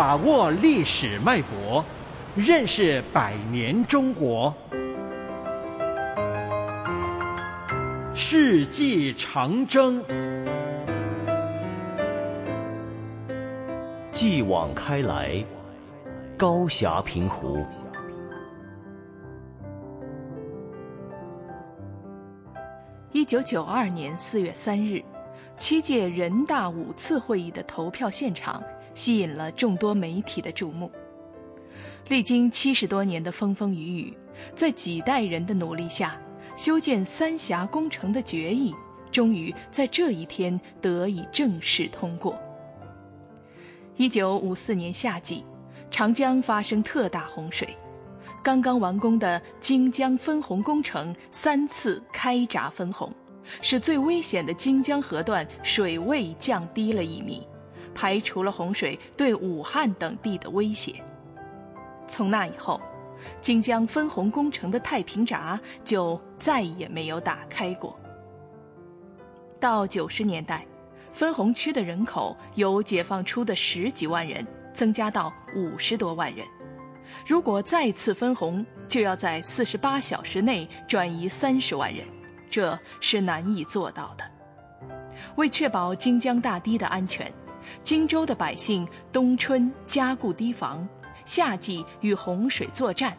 把握历史脉搏，认识百年中国。世纪长征，继往开来，高峡平湖。一九九二年四月三日，七届人大五次会议的投票现场吸引了众多媒体的注目。历经七十多年的风风雨雨，在几代人的努力下，修建三峡工程的决议终于在这一天得以正式通过。一九五四年夏季，长江发生特大洪水。刚刚完工的京江分洪工程三次开闸分洪，使最危险的京江河段水位降低了一米，排除了洪水对武汉等地的威胁。从那以后，京江分洪工程的太平闸就再也没有打开过。到九十年代，分洪区的人口由解放初的十几万人增加到五十多万人。如果再次分洪，就要在四十八小时内转移三十万人，这是难以做到的。为确保京江大堤的安全，荆州的百姓冬春加固堤防，夏季与洪水作战，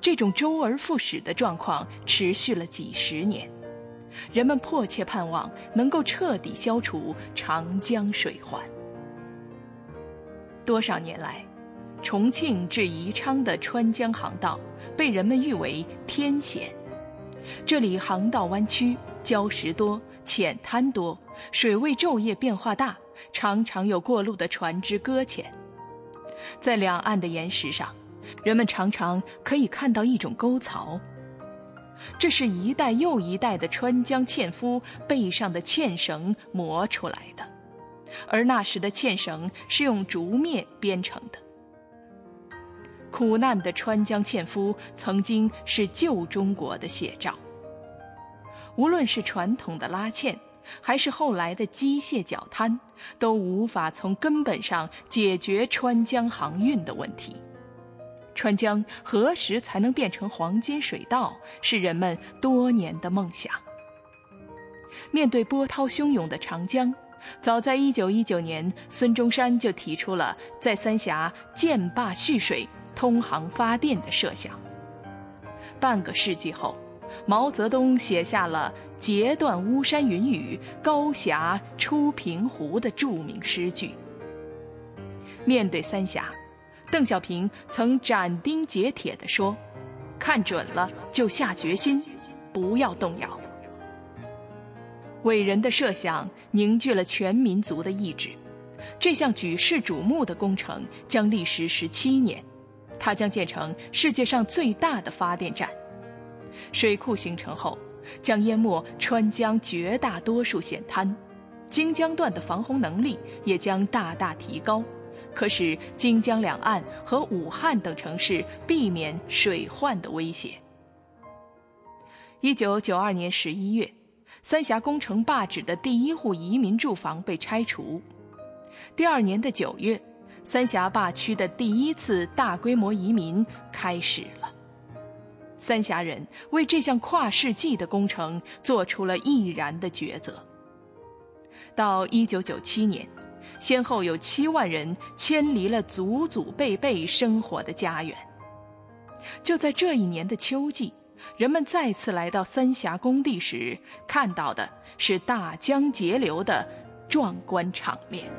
这种周而复始的状况持续了几十年。人们迫切盼望能够彻底消除长江水患。多少年来，重庆至宜昌的川江航道被人们誉为天险。这里航道弯曲，礁石多，浅滩多，水位昼夜变化大，常常有过路的船只搁浅。在两岸的岩石上，人们常常可以看到一种沟槽。这是一代又一代的川江纤夫背上的纤绳磨出来的，而那时的纤绳是用竹篾编成的。苦难的川江纤夫曾经是旧中国的写照。无论是传统的拉纤，还是后来的机械绞滩，都无法从根本上解决川江航运的问题。川江何时才能变成黄金水道，是人们多年的梦想。面对波涛汹涌的长江，早在1919年，孙中山就提出了在三峡建坝蓄水。通航发电的设想。半个世纪后，毛泽东写下了“截断巫山云雨，高峡出平湖”的著名诗句。面对三峡，邓小平曾斩钉截铁地说：“看准了就下决心，不要动摇。”伟人的设想凝聚了全民族的意志。这项举世瞩目的工程将历时十七年。它将建成世界上最大的发电站，水库形成后，将淹没川江绝大多数险滩，京江段的防洪能力也将大大提高，可使京江两岸和武汉等城市避免水患的威胁。一九九二年十一月，三峡工程坝址的第一户移民住房被拆除，第二年的九月。三峡坝区的第一次大规模移民开始了。三峡人为这项跨世纪的工程做出了毅然的抉择。到1997年，先后有7万人迁离了祖祖辈辈生活的家园。就在这一年的秋季，人们再次来到三峡工地时，看到的是大江截流的壮观场面。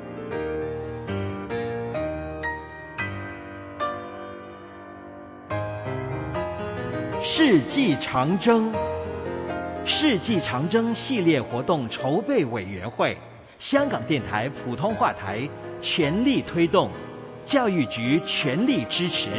世纪长征，世纪长征系列活动筹备委员会，香港电台普通话台全力推动，教育局全力支持。